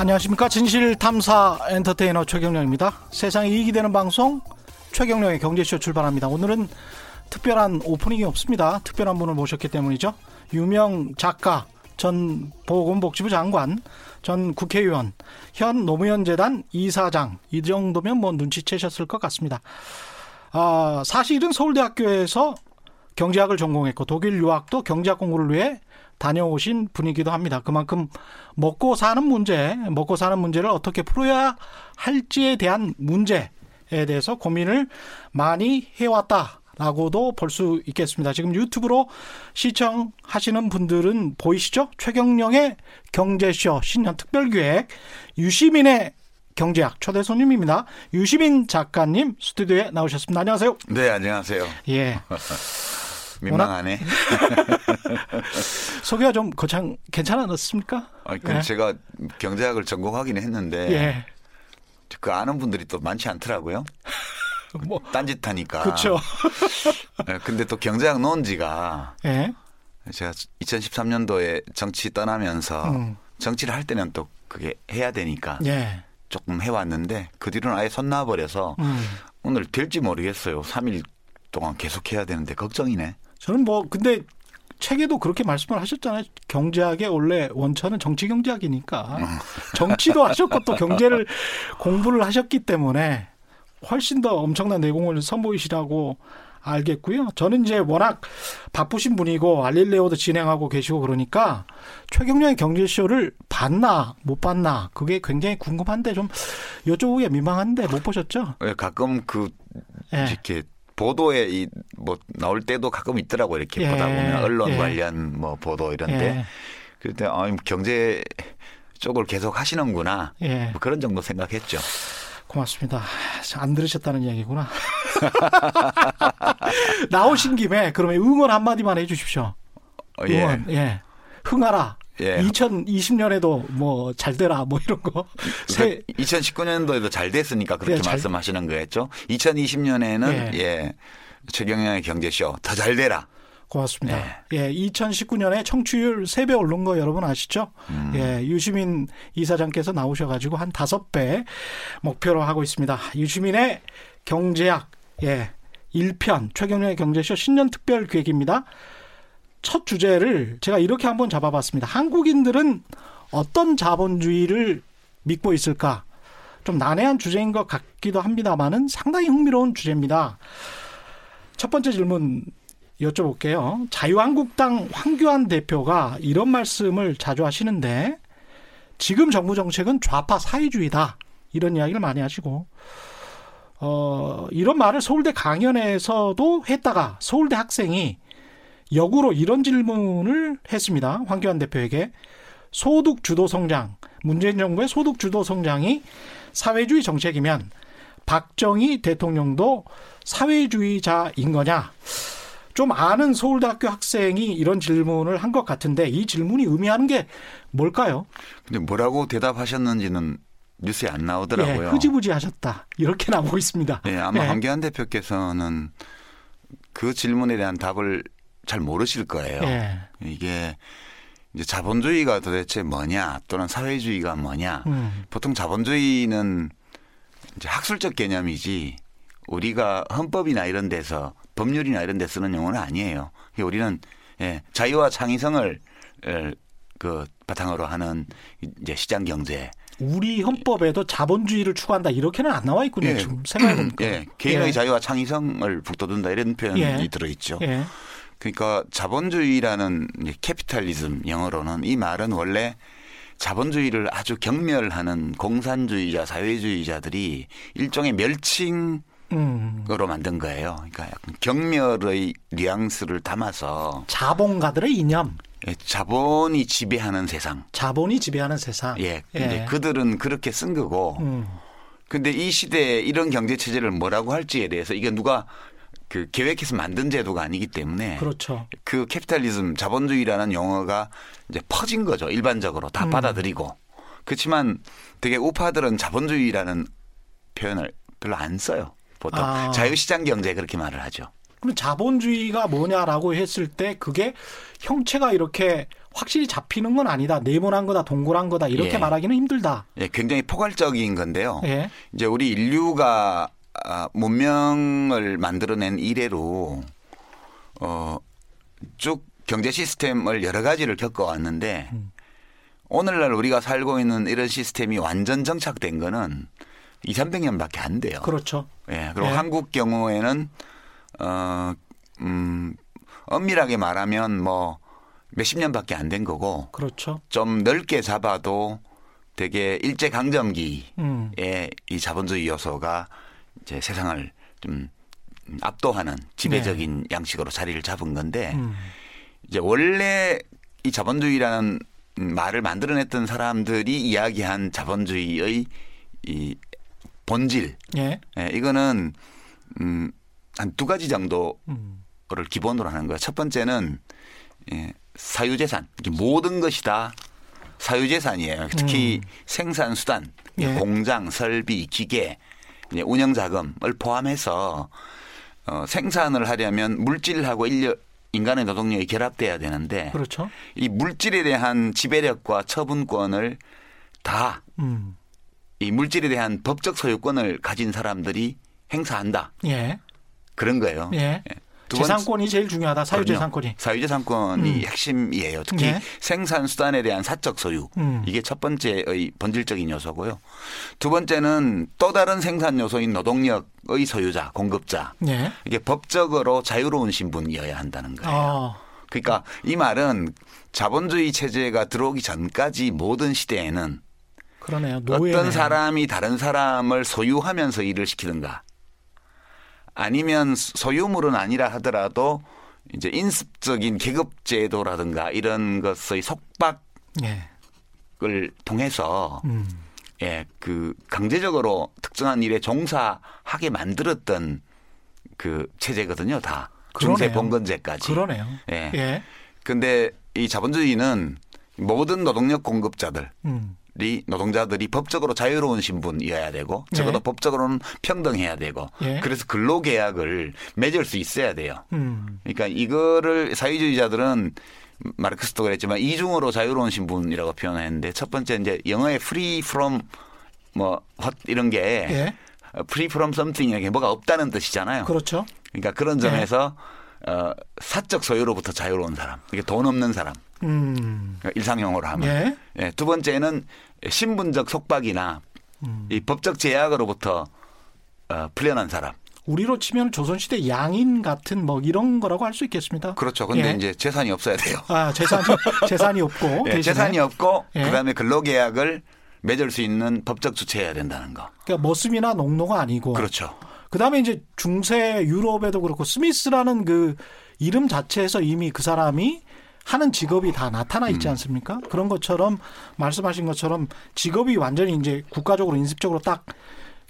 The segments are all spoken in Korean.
안녕하십니까 진실탐사 엔터테이너 최경령입니다. 세상에 이익이 되는 방송 최경령의 경제쇼 출발합니다. 오늘은 특별한 오프닝이 없습니다. 특별한 분을 모셨기 때문이죠. 유명 작가, 전 보건복지부 장관, 전 국회의원, 현 노무현 재단 이사장 이 정도면 뭐 눈치채셨을 것 같습니다. 아, 사실은 서울대학교에서 경제학을 전공했고 독일 유학도 경제학 공부를 위해 다녀오신 분이기도 합니다. 그만큼 먹고 사는 문제, 먹고 사는 문제를 어떻게 풀어야 할지에 대한 문제에 대해서 고민을 많이 해왔다 라고도 볼 수 있겠습니다. 지금 유튜브로 시청하시는 분들은 보이시죠? 최경령의 경제쇼 신년 특별기획 유시민의 경제학 초대 손님입니다. 유시민 작가님 스튜디오에 나오셨습니다. 안녕하세요. 네, 안녕하세요. 예. 민망하네. 소개가 좀 거창 괜찮았습니까? 아, 그 예. 제가 경제학을 전공하긴 했는데 예. 그 아는 분들이 또 많지 않더라고요. 뭐 딴짓하니까. 그렇죠. 네, 근데 또 경제학 놓은 지가 예. 제가 2013년도에 정치 떠나면서 음. 정치를 할 때는 또 그게 해야 되니까 예. 조금 해왔는데 그 뒤로는 아예 손 놔버려서 음. 오늘 될지 모르겠어요. 3일 동안 계속 해야 되는데 걱정이네. 저는 뭐 근데 책에도 그렇게 말씀을 하셨잖아요. 경제학의 원래 원천은 정치 경제학이니까 정치도 하셨고 또 경제를 공부를 하셨기 때문에 훨씬 더 엄청난 내공을 선보이시라고 알겠고요. 저는 이제 워낙 바쁘신 분이고 알릴레오도 진행하고 계시고 그러니까 최경련의 경제쇼를 봤나 못 봤나 그게 굉장히 궁금한데 좀 여쭤보기가 민망한데 못 보셨죠? 왜 가끔 그 예. 이렇게 보도에 이 뭐 나올 때도 가끔 있더라고 이렇게 예. 보다 보면 언론 예. 관련 뭐 보도 이런데 예. 그럴 때 아, 경제 쪽을 계속 하시는구나 예. 뭐 그런 정도 생각했죠. 고맙습니다. 안 들으셨다는 이야기구나. 나오신 김에 그러면 응원 한마디만 해주십시오. 어, 예. 응원. 예. 흥하라. 예. 2020년에도 뭐 잘 되라 뭐 이런 거. 새 2019년도에도 잘 됐으니까 그렇게 네, 잘- 말씀하시는 거였죠. 2020년에는 예. 예. 최경영의 경제쇼 더 잘 되라. 고맙습니다. 네. 예, 2019년에 청취율 3배 오른 거 여러분 아시죠? 음. 예, 유시민 이사장께서 나오셔가지고 한 5배 목표로 하고 있습니다. 유시민의 경제학, 예, 1편, 최경련의 경제쇼 신년 특별 기획입니다. 첫 주제를 제가 이렇게 한번 잡아봤습니다. 한국인들은 어떤 자본주의를 믿고 있을까? 좀 난해한 주제인 것 같기도 합니다만은 상당히 흥미로운 주제입니다. 첫 번째 질문 여쭤볼게요. 자유한국당 황교안 대표가 이런 말씀을 자주 하시는데 지금 정부 정책은 좌파 사회주의다. 이런 이야기를 많이 하시고 어, 이런 말을 서울대 강연에서도 했다가 서울대 학생이 역으로 이런 질문을 했습니다. 황교안 대표에게 소득 주도 성장, 문재인 정부의 소득 주도 성장이 사회주의 정책이면 박정희 대통령도 사회주의자인 거냐? 좀 아는 서울대학교 학생이 이런 질문을 한 것 같은데 이 질문이 의미하는 게 뭘까요? 근데 뭐라고 대답하셨는지는 뉴스에 안 나오더라고요. 예, 흐지부지 하셨다. 이렇게 나오고 있습니다. 예, 아마 예. 황교안 대표께서는 그 질문에 대한 답을 잘 모르실 거예요. 예. 이게 이제 자본주의가 도대체 뭐냐 또는 사회주의가 뭐냐. 음, 보통 자본주의는 이제 학술적 개념이지 우리가 헌법이나 이런 데서 법률이나 이런 데 쓰는 용어는 아니에요. 우리는 예, 자유와 창의성을 에, 그 바탕으로 하는 이제 시장 경제. 우리 헌법에도 자본주의를 추구한다 이렇게는 안 나와 있군요. 예. 지금 생각해보니까. 예, 개인의 예. 자유와 창의성을 북돋운다 이런 표현이 예. 들어있죠. 예. 그러니까 자본주의라는 capitalism 영어로는 이 말은 원래 자본주의를 아주 경멸하는 공산주의자, 사회주의자들이 일종의 멸칭 으로 음, 만든 거예요. 그러니까 약간 경멸의 뉘앙스를 담아서 자본가들의 이념, 예, 자본이 지배하는 세상. 자본이 지배하는 세상. 예. 근데 그들은 그렇게 쓴 거고. 음, 근데 이 시대에 이런 경제 체제를 뭐라고 할지에 대해서 이게 누가 그 계획해서 만든 제도가 아니기 때문에 그렇죠. 그 capitalism 자본주의라는 용어가 이제 퍼진 거죠. 일반적으로 다 음. 받아들이고. 그렇지만 되게 우파들은 자본주의라는 표현을 별로 안 써요. 보통 아. 자유시장 경제 그렇게 말을 하죠. 그럼 자본주의가 뭐냐라고 했을 때 그게 형체가 이렇게 확실히 잡히는 건 아니다. 네모난 거다, 동그란 거다 이렇게 예. 말하기는 힘들다. 예, 굉장히 포괄적인 건데요. 예. 이제 우리 인류가 아, 문명을 만들어낸 이래로 어, 쭉 경제 시스템을 여러 가지를 겪어왔는데 음. 오늘날 우리가 살고 있는 이런 시스템이 완전 정착된 거는 2, 300년밖에 안 돼요. 그렇죠. 예. 그리고 예. 한국 경우에는 어, 음, 엄밀하게 말하면 뭐 몇십 년밖에 안 된 거고 그렇죠. 좀 넓게 잡아도 되게 일제 강점기에 음. 이 자본주의 요소가 이제 세상을 좀 압도하는 지배적인 양식으로 자리를 잡은 건데 네. 음. 이제 원래 이 자본주의라는 말을 만들어냈던 사람들이 이야기한 자본주의의 이 본질 예. 예, 이거는 음, 한 두 가지 정도를 음. 기본으로 하는 거예요. 첫 번째는 예, 사유재산. 모든 것이 다 사유재산이에요. 특히 생산 수단, 예. 공장, 설비, 기계, 운영 자금을 포함해서 어, 생산을 하려면 물질하고 인력, 인간의 노동력이 결합돼야 되는데 그렇죠. 이 물질에 대한 지배력과 처분권을 다이 음. 물질에 대한 법적 소유권을 가진 사람들이 행사한다. 예. 그런 거예요. 예. 두 번째- 재산권이 제일 중요하다. 사유재산권이. 사유재산권이 음. 핵심이에요. 특히 예. 생산 수단에 대한 사적 소유. 음. 이게 첫 번째의 본질적인 요소고요. 두 번째는 또 다른 생산 요소인 노동력의 소유자, 공급자. 예. 이게 법적으로 자유로운 신분이어야 한다는 거예요. 어. 그러니까 이 말은 자본주의 체제가 들어오기 전까지 모든 시대에는 그러네요. 노예. 어떤 사람이 다른 사람을 소유하면서 일을 시키든가 아니면 소유물은 아니라 하더라도 이제 인습적인 계급 제도라든가 이런 것의 속박을 예. 통해서 음. 예, 그 강제적으로 특정한 일에 종사하게 만들었던 그 체제거든요, 다. 중세 그러네요. 봉건제까지. 그러네요. 예. 예. 근데 이 자본주의는 모든 노동력 공급자들 음. 이 노동자들이 법적으로 자유로운 신분이어야 되고 적어도 네. 법적으로는 평등해야 되고 예. 그래서 근로계약을 맺을 수 있어야 돼요. 음. 그러니까 이거를 사회주의자들은 마르크스도 그랬지만 이중으로 자유로운 신분이라고 표현했는데 첫 번째 이제 영어의 free from 뭐 what 이런 게 예. free from something 이게 뭐가 없다는 뜻이잖아요. 그렇죠. 그러니까 그런 점에서 어, 사적 소유로부터 자유로운 사람, 이게 돈 없는 사람, 음. 그러니까 일상용어로 하면. 예. 예, 두 번째는 신분적 속박이나 음. 이 법적 제약으로부터 어, 풀려난 사람. 우리로 치면 조선시대 양인 같은 뭐 이런 거라고 할 수 있겠습니다. 그렇죠. 근데 예. 이제 재산이 없어야 돼요. 아, 재산이, 재산이 없고. 예. 재산이 없고 예. 그 다음에 근로계약을 맺을 수 있는 법적 주체여야 된다는 거. 그러니까 머슴이나 농노가 아니고. 그렇죠. 그 다음에 이제 중세 유럽에도 그렇고 스미스라는 그 이름 자체에서 이미 그 사람이 하는 직업이 다 나타나 있지 음. 않습니까? 그런 것처럼 말씀하신 것처럼 직업이 완전히 이제 국가적으로 인습적으로 딱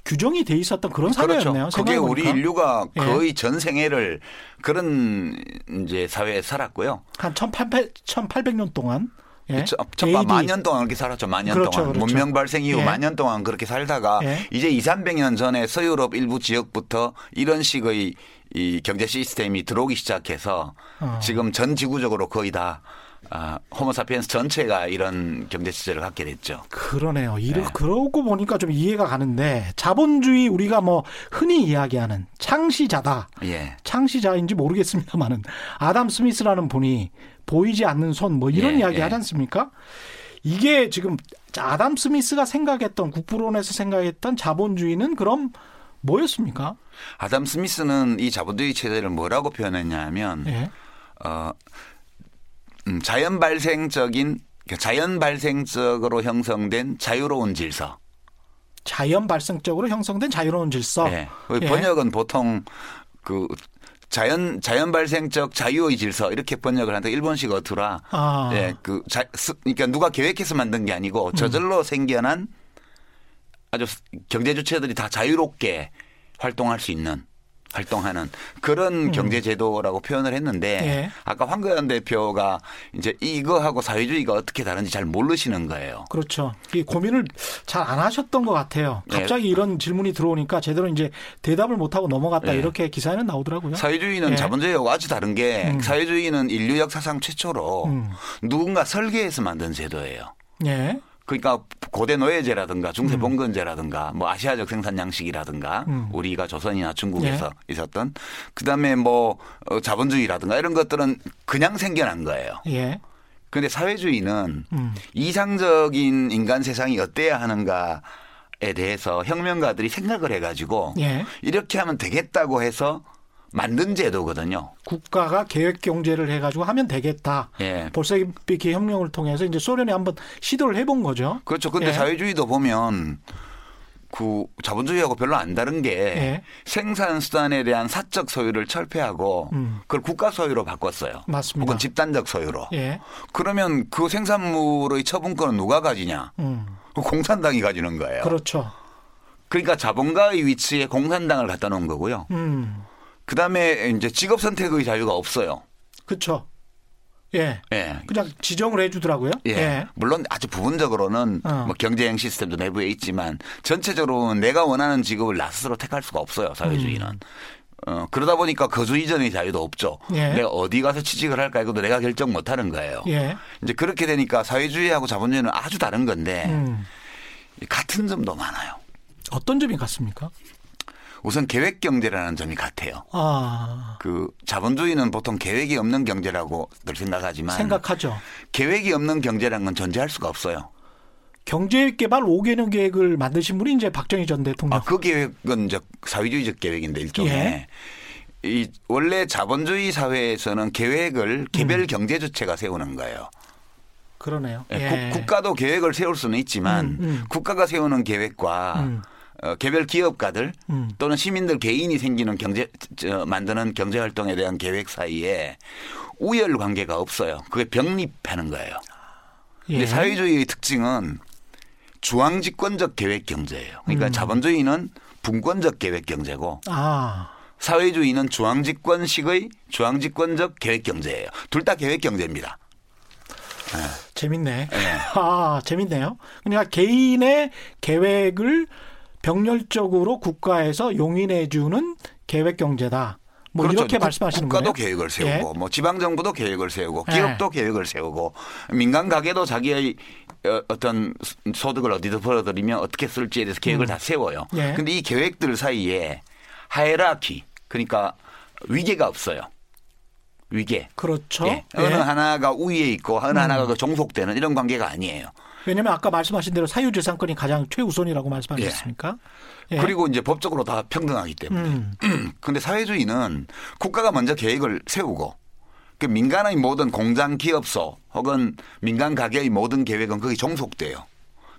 규정이 돼 있었던 그런 사회였네요. 그렇죠. 그게 우리. 인류가 예. 거의 전 생애를 그런 이제 사회에 살았고요. 한 1800, 1800년 동안 예. AD. 만년 동안 그렇게 살았죠. 만년 그렇죠, 동안 그렇죠. 문명 발생 이후 예. 만년 동안 그렇게 살다가 예. 이제 2, 300년 전에 서유럽 일부 지역부터 이런 식의 이 경제 시스템이 들어오기 시작해서 어. 지금 전 지구적으로 거의 다 아, 호모사피엔스 전체가 이런 경제 체제를 갖게 됐죠. 그러네요. 이르 네. 그러고 보니까 좀 이해가 가는데 자본주의 우리가 뭐 흔히 이야기하는 창시자다. 예. 창시자인지 모르겠습니다만은 아담 스미스라는 분이 보이지 않는 손 뭐 이런 예, 이야기 예. 하지 않습니까? 이게 지금 아담 스미스가 생각했던 국부론에서 생각했던 자본주의는 그럼 뭐였습니까? 아담 스미스는 이 자본주의 체제를 뭐라고 표현했냐면 예. 어, 음, 자연 발생적인 자연 발생적으로 형성된 자유로운 질서. 자연 발생적으로 형성된 자유로운 질서. 예. 그 예. 번역은 보통 그 자연 자연 발생적 자유의 질서 이렇게 번역을 하는데 일본식 어투라 아. 예, 그 자, 스- 그러니까 누가 계획해서 만든 게 음. 아니고 저절로 생겨난 아주 경제 주체들이 다 자유롭게 활동할 수 있는 활동하는 그런 경제 제도라고 표현을 했는데 음. 예. 아까 황교안 대표가 이제 이거하고 사회주의가 어떻게 다른지 잘 모르시는 거예요. 그렇죠. 이 고민을 잘 안 하셨던 것 같아요. 예. 갑자기 이런 질문이 들어오니까 제대로 이제 대답을 못 하고 넘어갔다 예. 이렇게 기사에는 나오더라고요. 사회주의는 예. 자본주의하고 아주 다른 게 사회주의는 인류 역사상 최초로 음. 누군가 설계해서 만든 제도예요. 예. 그러니까 고대 노예제라든가 중세 봉건제라든가 뭐 아시아적 생산 양식이라든가 음. 우리가 조선이나 중국에서 있었던 그다음에 뭐 어, 자본주의라든가 이런 것들은 그냥 생겨난 거예요. 예. 근데 사회주의는 음. 이상적인 인간 세상이 어때야 하는가 에 대해서 혁명가들이 생각을 해가지고 예. 이렇게 하면 되겠다고 해서 만든 제도거든요. 국가가 계획 경제를 해가지고 하면 되겠다. 예. 볼세비키 혁명을 통해서 이제 소련이 한번 시도를 해본 거죠. 그렇죠. 근데 예. 사회주의도 보면 그 자본주의하고 별로 안 다른 게 예. 생산 수단에 대한 사적 소유를 철폐하고 음. 그걸 국가 소유로 바꿨어요. 맞습니다. 혹은 집단적 소유로. 예. 그러면 그 생산물의 처분권은 누가 가지냐? 음. 그 공산당이 가지는 거예요. 그렇죠. 그러니까 자본가의 위치에 공산당을 갖다 놓은 거고요. 음. 그 다음에 이제 직업 선택의 자유가 없어요. 그렇죠. 예. 예. 그냥 지정을 해주더라고요. 예. 물론 아주 부분적으로는 어. 뭐 경제형 시스템도 내부에 있지만 전체적으로는 내가 원하는 직업을 나 스스로 택할 수가 없어요. 사회주의는. 음. 어, 그러다 보니까 거주 이전의 자유도 없죠. 예. 내가 어디 가서 취직을 할까 이것도 내가 결정 못 하는 거예요. 예. 이제 그렇게 되니까 사회주의하고 자본주의는 아주 다른 건데 음. 같은 점도 많아요. 어떤 점이 같습니까? 우선 계획 경제라는 점이 같아요. 아, 그 자본주의는 보통 계획이 없는 경제라고들 생각하지만 생각하죠. 계획이 없는 경제라는 건 존재할 수가 없어요. 경제개발 5개년 계획을 만드신 분이 이제 박정희 전 대통령. 아, 그 계획은 이제 사회주의적 계획인데 일종의 예. 이 원래 자본주의 사회에서는 계획을 개별 경제 주체가 세우는 거예요. 그러네요. 예, 예. 국, 가도 계획을 세울 수는 있지만 음, 음. 국가가 세우는 계획과 음. 어, 개별 기업가들 음. 또는 시민들 개인이 생기는 경제 저, 만드는 경제 활동에 대한 계획 사이에 우열 관계가 없어요. 그게 병립하는 거예요. 근데 예. 사회주의의 특징은 중앙집권적 계획 경제예요. 그러니까 음. 자본주의는 분권적 계획 경제고 아, 사회주의는 중앙집권식의 중앙집권적 계획 경제예요. 둘 다 계획 경제입니다. 재밌네. 예. 아, 재밌네요. 그러니까 개인의 계획을 병렬적으로 국가에서 용인해주는 계획 경제다. 뭐 그렇죠. 이렇게 국- 말씀하시는 국가도 거예요. 계획을 세우고 뭐 지방 정부도 계획을 세우고 기업도 예. 계획을 세우고 민간 가게도 자기의 어, 어떤 소득을 어디서 벌어들이면 어떻게 쓸지에 대해서 계획을 다 세워요. 예. 근데 이 계획들 사이에 하이라키 그러니까 위계가 없어요. 위계. 그렇죠. 예. 어느 예. 음. 하나가 우위에 있고 어느 하나가 그 종속되는 이런 관계가 아니에요. 왜냐하면 아까 말씀하신 대로 사유재산권이 가장 최우선이라고 말씀하셨습니까? 예. 그리고 이제 법적으로 다 평등하기 때문에. 음, 근데 사회주의는 국가가 먼저 계획을 세우고 그 민간의 모든 공장 기업소 혹은 민간 가게의 모든 계획은 거기 종속돼요.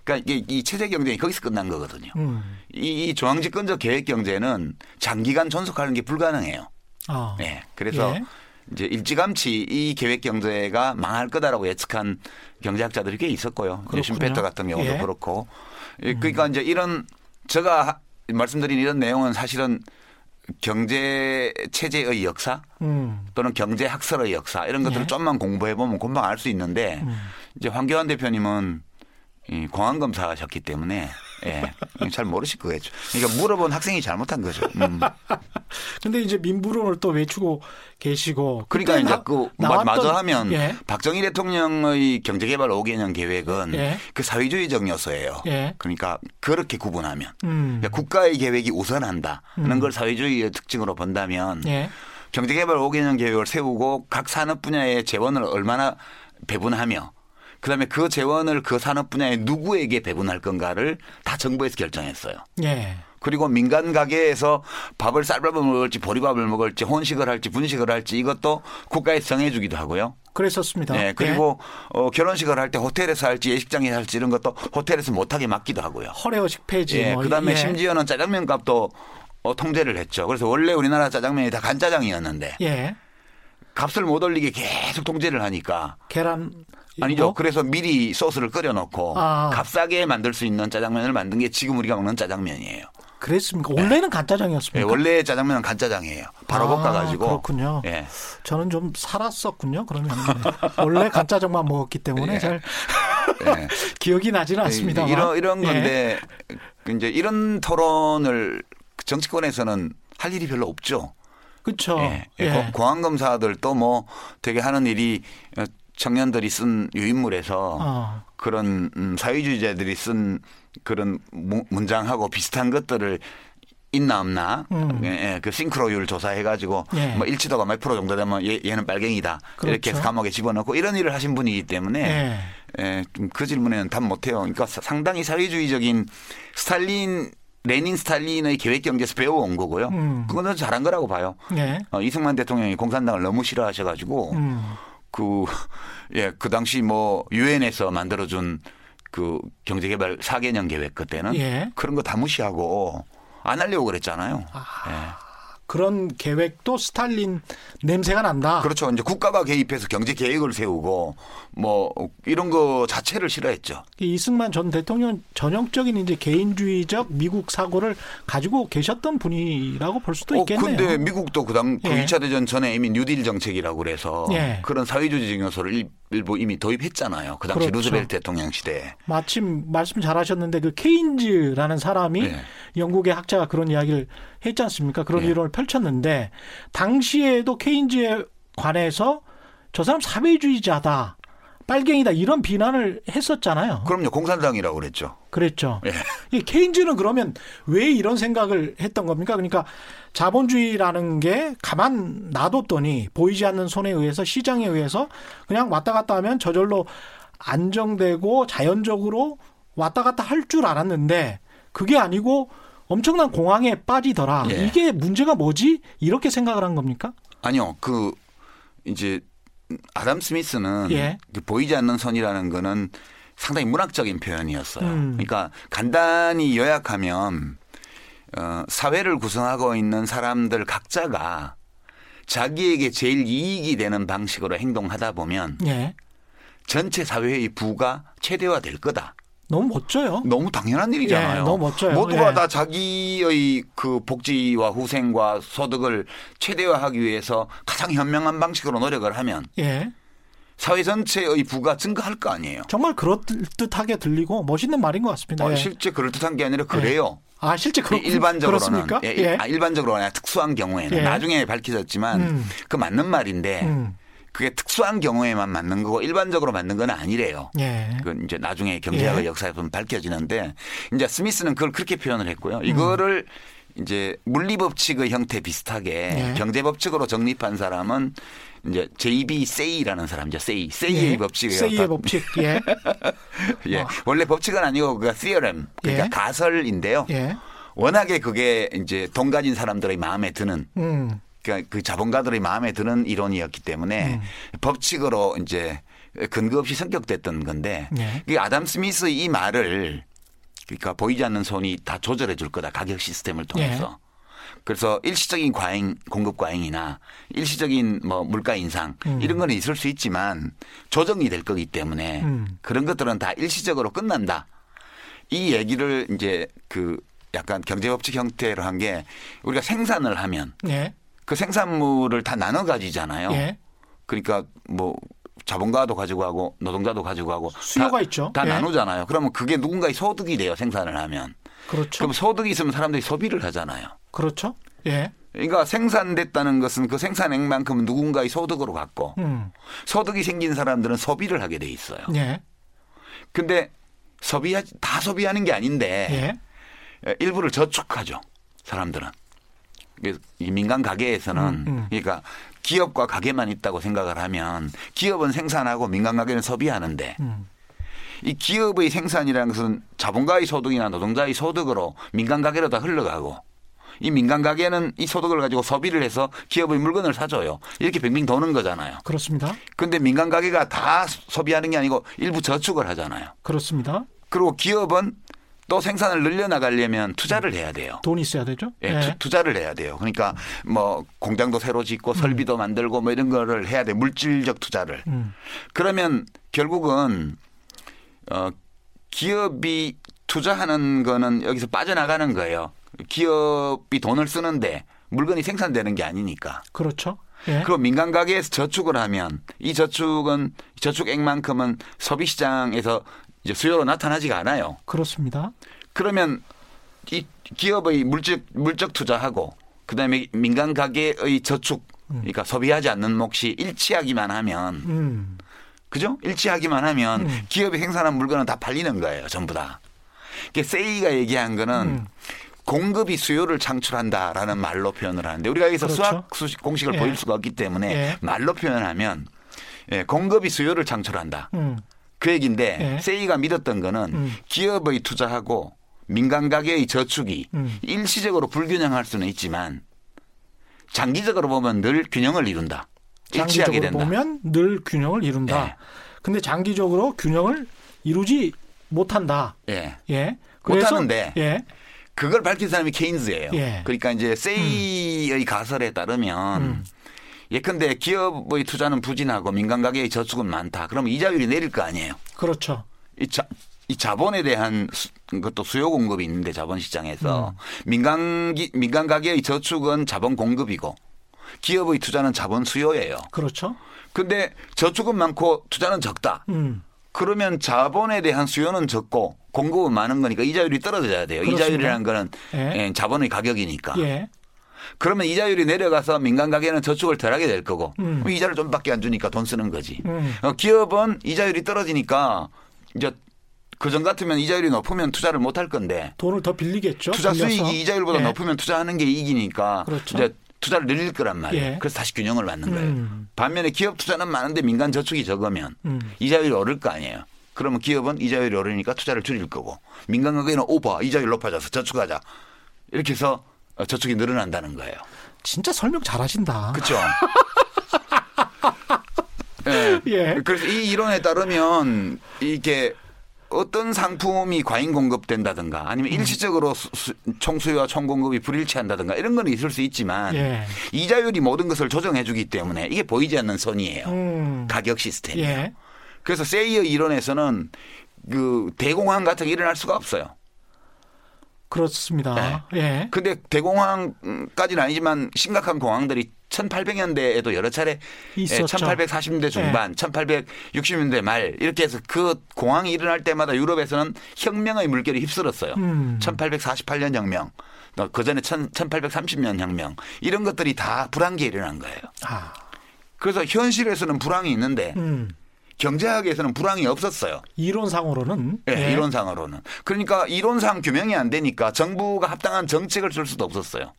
그러니까 이게 이 체제 경쟁이 거기서 끝난 거거든요. 음. 이, 이 중앙집권적 계획 경제는 장기간 존속하는 게 불가능해요. 아, 네. 그래서 예. 이제 일찌감치 이 계획 경제가 망할 거다라고 예측한 경제학자들이 꽤 있었고요. 슈페터 같은 경우도 예. 그렇고. 예, 그러니까 이제 이런 제가 하- 말씀드린 이런 내용은 사실은 경제 체제의 역사 음, 또는 경제 학설의 역사 이런 것들을 예. 좀만 공부해 보면 금방 알 수 있는데 음. 이제 황교안 대표님은 이 공안 검사셨기 때문에 예, 잘 모르실 거겠죠. 그러니까 물어본 학생이 잘못한 거죠. 음. 근데 이제 민부론을 또 외치고 계시고. 그러니까 이제 나- 그 나왔던- 마저 하면 예. 박정희 대통령의 경제개발 5개년 계획은 예. 그 사회주의적 요소예요. 예. 그러니까 그렇게 구분하면 음. 그러니까 국가의 계획이 우선한다는 걸 사회주의의 특징으로 본다면 예. 경제개발 5개년 계획을 세우고 각 산업 분야의 재원을 얼마나 배분하며 그다음에 그 재원을 그 산업 분야에 누구에게 배분할 건가를 다 정부에서 결정했어요. 예. 그리고 민간 가게에서 밥을 쌀밥을 먹을지 보리밥을 먹을지 혼식을 할지 분식을 할지 이것도 국가에서 정해주기도 하고요. 그랬었습니다. 네, 그리고 어, 결혼식을 할 때 호텔에서 할지 예식장에서 할지 이런 것도 호텔에서 못하게 맡기도 하고요. 예. 허례허식 폐지. 예, 뭐 그다음에 예. 심지어는 짜장면 값도 어, 통제를 했죠. 그래서 원래 우리나라 짜장면이 다 간짜장이었는데 예. 값을 못 올리게 계속 통제를 하니까 계란 아니죠. 뭐? 그래서 미리 소스를 끓여놓고 아. 값싸게 만들 수 있는 짜장면을 만든 게 지금 우리가 먹는 짜장면이에요. 그랬습니까? 원래는 간짜장이었습니까? 예, 원래 짜장면은 간짜장이에요. 바로 아, 볶아가지고. 그렇군요. 예. 저는 좀 살았었군요. 그러면 네. 원래 간짜장만 먹었기 때문에 예. 잘 예. 기억이 나지는 않습니다. 이런 이런 예. 건데 이제 이런 토론을 정치권에서는 할 일이 별로 없죠. 그렇죠. 예. 예. 공안 검사들 또뭐 되게 하는 일이 어, 청년들이 쓴 유인물에서 어. 그런 음, 사회주의자들이 쓴 그런 무- 문장하고 비슷한 것들을 있나 없나 음. 예, 예, 그 싱크로율 조사해가지고 예. 뭐 일치도가 몇 프로 정도 되면 얘, 얘는 빨갱이다 이렇게 그렇죠. 해서 감옥에 집어넣고 이런 일을 하신 분이기 때문에 예. 예, 좀그 질문에는 답 못해요. 그러니까 사- 상당히 사회주의적인 스탈린, 레닌 스탈린의 계획 경제에서 배워온 거고요. 음. 그거는 잘한 거라고 봐요. 예. 어, 이승만 대통령이 공산당을 너무 싫어하셔가지고 음. 그, 예, 그 당시 뭐 유엔에서 만들어준 그 경제개발 4개년 계획 그때는 예. 그런 거 다 무시하고 안 하려고 그랬잖아요. 그런 계획도 스탈린 냄새가 난다. 그렇죠. 이제 국가가 개입해서 경제 계획을 세우고 뭐 이런 거 자체를 싫어했죠. 이승만 전 대통령 전형적인 이제 개인주의적 미국 사고를 가지고 계셨던 분이라고 볼 수도 어, 있겠네요. 근데 미국도 그당 그 예. 2차 대전 전에 이미 뉴딜 정책이라고 그래서 예. 그런 사회주의적 요소를 일- 일부 이미 도입했잖아요. 그 당시 그렇죠. 루즈벨트 대통령 시대에. 마침 말씀 잘하셨는데 그 케인즈라는 사람이 예. 영국의 학자가 그런 이야기를 했지 않습니까? 그런 예. 이론을 펼쳤는데 당시에도 케인즈에 관해서 저 사람 사회주의자다, 빨갱이다 이런 비난을 했었잖아요. 그럼요. 공산당이라고 그랬죠. 그랬죠. 예. 이 케인즈는 그러면 왜 이런 생각을 했던 겁니까? 그러니까 자본주의라는 게 가만 놔뒀더니 보이지 않는 손에 의해서 시장에 의해서 그냥 왔다 갔다 하면 저절로 안정되고 자연적으로 왔다 갔다 할 줄 알았는데 그게 아니고 엄청난 공황에 빠지더라. 예. 이게 문제가 뭐지? 이렇게 생각을 한 겁니까? 아니요. 그 이제 아담 스미스는 예. 그 보이지 않는 선이라는 거는 상당히 문학적인 표현이었어요. 음. 그러니까 간단히 요약하면 어, 사회를 구성하고 있는 사람들 각자가 자기에게 제일 이익이 되는 방식으로 행동하다 보면 예. 전체 사회의 부가 최대화될 거다. 너무 멋져요. 너무 당연한 일이잖아요. 예, 너무 멋져요. 모두가 예. 다 자기의 그 복지와 후생과 소득을 최대화하기 위해서 가장 현명한 방식으로 노력을 하면 예. 사회 전체의 부가 증가할 거 아니에요. 정말 그럴듯하게 들리고 멋있는 말인 것 같습니다. 어, 예. 실제 그럴듯한 게 아니라 그래요. 아 실제 그렇, 일반적으로는? 예, 예. 아, 일반적으로 아니라 특수한 경우에는 예. 나중에 밝혀졌지만 음. 그 맞는 말인데 음. 그게 특수한 경우에만 맞는 거고 일반적으로 맞는 건 아니래요. 예. 그 이제 나중에 경제학의 예. 역사에 보면 밝혀지는데 이제 스미스는 그걸 그렇게 표현을 했고요. 음. 이거를 이제 물리 법칙의 형태 비슷하게 예. 경제 법칙으로 정립한 사람은 이제 JB 세이라는 사람이죠. 세이. 세이의 예. 법칙이에요. 세이의 다- 법칙. 예. 예. 어. 원래 법칙은 아니고 그가 theorem 그러니까 예. 가설인데요. 예. 워낙에 그게 이제 돈 가진 사람들의 마음에 드는 음. 그러니까 그 자본가들의 마음에 드는 이론이었기 때문에 음. 법칙으로 이제 근거 없이 성격됐던 건데 예. 이 아담 스미스의 이 말을 그러니까 보이지 않는 손이 다 조절해 줄 거다 가격 시스템을 통해서 예. 그래서 일시적인 과잉 공급 과잉이나 일시적인 뭐 물가 인상 음. 이런 거는 있을 수 있지만 조정이 될 거기 때문에 음. 그런 것들은 다 일시적으로 끝난다. 이 얘기를 이제 그 약간 경제법칙 형태로 한 게 우리가 생산을 하면 예. 그 생산물을 다 나눠 가지잖아요. 예. 그러니까 뭐 자본가도 가지고 하고 노동자도 가지고 하고 수요가 다, 있죠. 다 예. 나누잖아요. 그러면 그게 누군가의 소득이 돼요. 생산을 하면. 그렇죠. 그럼 소득이 있으면 사람들이 소비를 하잖아요. 그렇죠. 예. 그러니까 생산됐다는 것은 그 생산액만큼은 누군가의 소득으로 갖고 음. 소득이 생긴 사람들은 소비를 하게 돼 있어요. 예. 근데 소비하 다 소비하는 게 아닌데 예. 일부를 저축하죠. 사람들은. 이 민간 가게에서는 음, 음. 그러니까 기업과 가게만 있다고 생각을 하면 기업은 생산하고 민간 가게는 소비하는데 음. 이 기업의 생산이라는 것은 자본가의 소득이나 노동자의 소득으로 민간 가계로 다 흘러가고 이 민간 가계는 이 소득을 가지고 소비를 해서 기업의 물건을 사줘요. 이렇게 빙빙 도는 거잖아요. 그렇습니다. 근데 민간 가계가 다 소비하는 게 아니고 일부 저축을 하잖아요. 그렇습니다. 그리고 기업은 또 생산을 늘려나가려면 투자를 해야 돼요. 돈 있어야 되죠. 예, 투, 자를 해야 돼요. 그러니까 뭐 공장도 새로 짓고 설비도 만들고 뭐 이런 거를 해야 돼. 물질적 투자를. 음. 그러면 결국은 어 기업이 투자하는 거는 여기서 빠져나가는 거예요. 기업이 돈을 쓰는데 물건이 생산되는 게 아니니까. 그렇죠. 예. 그리고 민간 가게에서 저축을 하면 이 저축은 저축액만큼은 소비 시장에서 이제 수요로 나타나지가 않아요. 그렇습니다. 그러면 이 기업의 물적 물적 투자하고 그다음에 민간 가게의 저축 그러니까 소비하지 않는 몫이 일치하기만 하면 음. 그죠? 일치하기만 하면 음. 기업이 생산한 물건은 다 팔리는 거예요, 전부 다. 그러니까 세이가 얘기한 거는 음. 공급이 수요를 창출한다라는 말로 표현을 하는데 우리가 여기서 그렇죠. 수학 수 공식을 예. 보일 수가 없기 때문에 예. 말로 표현하면 예, 공급이 수요를 창출한다. 음. 그 얘기인데 예. 세이가 믿었던 거는 음. 기업의 투자하고 민간 가게의 저축이 음. 일시적으로 불균형할 수는 있지만 장기적으로 보면 늘 균형을 이룬다. 일치하게 장기적으로 된다. 보면 늘 균형을 이룬다. 예. 근데 장기적으로 균형을 이루지 못한다. 예. 예. 못하는데 예. 그걸 밝힌 사람이 케인즈예요. 예. 그러니까 이제 세이의 가설에 따르면 음. 예컨대 기업의 투자는 부진하고 민간 가게의 저축은 많다. 그러면 이자율이 내릴 거 아니에요. 그렇죠. 이, 자, 이 자본에 대한 수, 것도 수요 공급이 있는데 자본 시장에서 음. 민간 기, 민간 가게의 저축은 자본 공급이고 기업의 투자는 자본 수요예요. 그렇죠. 근데 저축은 많고 투자는 적다. 음. 그러면 자본에 대한 수요는 적고 공급은 많은 거니까 이자율이 떨어져야 돼요. 그렇습니다. 이자율이라는 거는 예. 예, 자본의 가격이니까. 예. 그러면 이자율이 내려가서 민간 가게는 저축을 덜 하게 될 거고 음. 이자를 좀밖에 안 주니까 돈 쓰는 거지. 음. 어, 기업은 이자율이 떨어지니까 이제 그전 같으면 이자율이 높으면 투자를 못 할 건데 돈을 더 빌리겠죠. 투자 빌려서. 수익이 이자율보다 예. 높으면 투자하는 게 이익이니까 그렇죠. 이제 투자를 늘릴 거란 말이에요. 예. 그래서 다시 균형을 맞는 거예요. 음. 반면에 기업 투자는 많은데 민간 저축이 적으면 음. 이자율이 오를 거 아니에요. 그러면 기업은 이자율이 오르니까 투자를 줄일 거고 민간 가게는 오버 이자율 높아져서 저축하자 이렇게 해서 어, 저축이 늘어난다는 거예요. 진짜 설명 잘하신다. 그렇죠. 예. 예. 그래서 이 이론에 따르면 이게 어떤 상품이 과잉 공급된다든가 아니면 음. 일시적으로 수- 수- 총수요와 총공급이 불일치한다든가 이런 건 있을 수 있지만 예. 이자율이 모든 것을 조정해 주기 때문에 이게 보이지 않는 선이에요. 음. 가격 시스템이에요. 예. 그래서 세이어 이론에서는 그 대공황 같은 게 일어날 수가 없어요. 그렇습니다. 예. 근데 대공황까지는 아니지만 심각한 공황들이 1800년대에도 여러 차례 있었죠. 1840년대 중반, 1860년대 말 이렇게 해서 그 공황이 일어날 때마다 유럽에서는 혁명의 물결이 휩쓸었어요. 음. 1848년 혁명, 그 전에 1830년 혁명 이런 것들이 다 불황기에 일어난 거예요. 아. 그래서 현실에서는 불황이 있는데 음. 경제학에서는 불황이 없었어요. 이론상으로는 예, 예. 이론상으로는. 그러니까 이론상 규명이 안 되니까 정부가 합당한 정책을 쓸 수도 없었어요.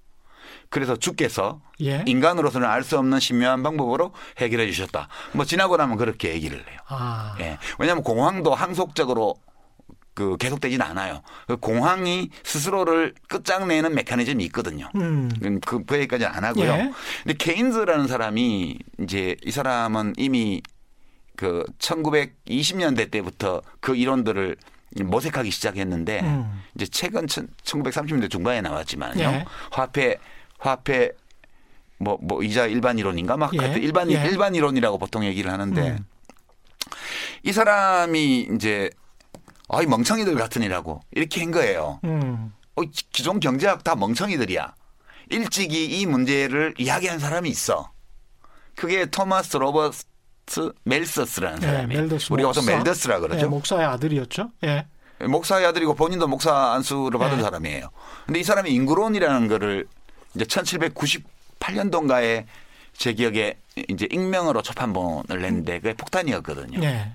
그래서 주께서 예. 인간으로서는 알 수 없는 신묘한 방법으로 해결해 주셨다. 뭐 지나고 나면 그렇게 얘기를 해요. 아. 예. 왜냐하면 공황도 항속적으로 그 계속되지는 않아요. 그 공황이 스스로를 끝장내는 메커니즘이 있거든요. 음. 그, 그, 그 얘기까지는 안 하고요. 예. 근데 케인즈라는 사람이 이제 이 사람은 이미 그 1920년대 때부터 그 이론들을 모색하기 시작했는데 음. 이제 최근 1930년대 중반에 나왔지만요. 예. 화폐 화폐 뭐, 뭐 이자 일반 이론인가 막 예. 하여튼 일반 예. 일반 이론이라고 보통 얘기를 하는데 음. 이 사람이 이제 아이 멍청이들 같으니라고 이렇게 한 거예요. 음. 어, 기- 기존 경제학 다 멍청이들이야. 일찍이 이 문제를 이야기한 사람이 있어. 그게 토마스 로버트 멜서스라는 예, 사람이에요. 멜더스 우리가 보통. 멜더스라 예, 그러죠. 목사의 아들이었죠. 예. 목사의 아들이고 본인도 목사 안수를 받은 네. 사람이에요. 근데 이 사람이 인구론이라는 거를 이제 1798년도인가에 제 기억에 이제 익명으로 초판본을 냈는데 그게 폭탄이었거든요. 예.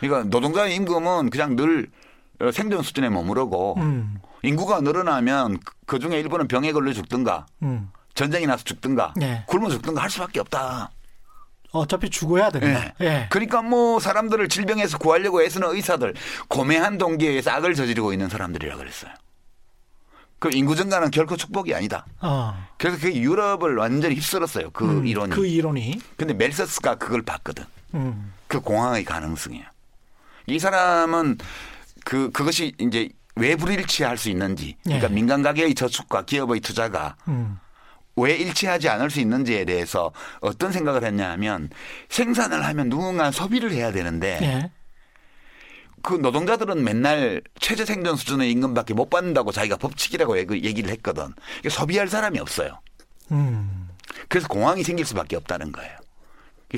그러니까 노동자의 임금은 그냥 늘 어, 생존 수준에 머무르고 음. 인구가 늘어나면 그 중에 일부는 병에 걸려 죽든가 음. 전쟁이 나서 죽든가 네. 굶어 죽든가 할 수밖에 없다. 어차피 죽어야 된다. 예. 예. 그러니까 뭐 사람들을 질병에서 구하려고 애쓰는 의사들 고매한 동기에 의해서 악을 저지르고 있는 사람들이라 그랬어요. 그 인구 증가는 결코 축복이 아니다. 어. 그래서 그 유럽을 완전히 휩쓸었어요. 그 음, 이론이. 그 이론이. 근데 멜서스가 그걸 봤거든. 음. 그 공황의 가능성이야. 이 사람은 그 그것이 이제 왜 불일치할 수 있는지, 그러니까 예. 민간 가게의 저축과 기업의 투자가 음. 왜 일치하지 않을 수 있는지에 대해서 어떤 생각을 했냐 하면 생산을 하면 누군가 소비를 해야 되는데 예. 그 노동자들은 맨날 최저 생존 수준의 임금밖에 못 받는다고 자기가 법칙이라고 얘기를 했거든. 소비할 사람이 없어요. 음. 그래서 공황이 생길 수밖에 없다는 거예요.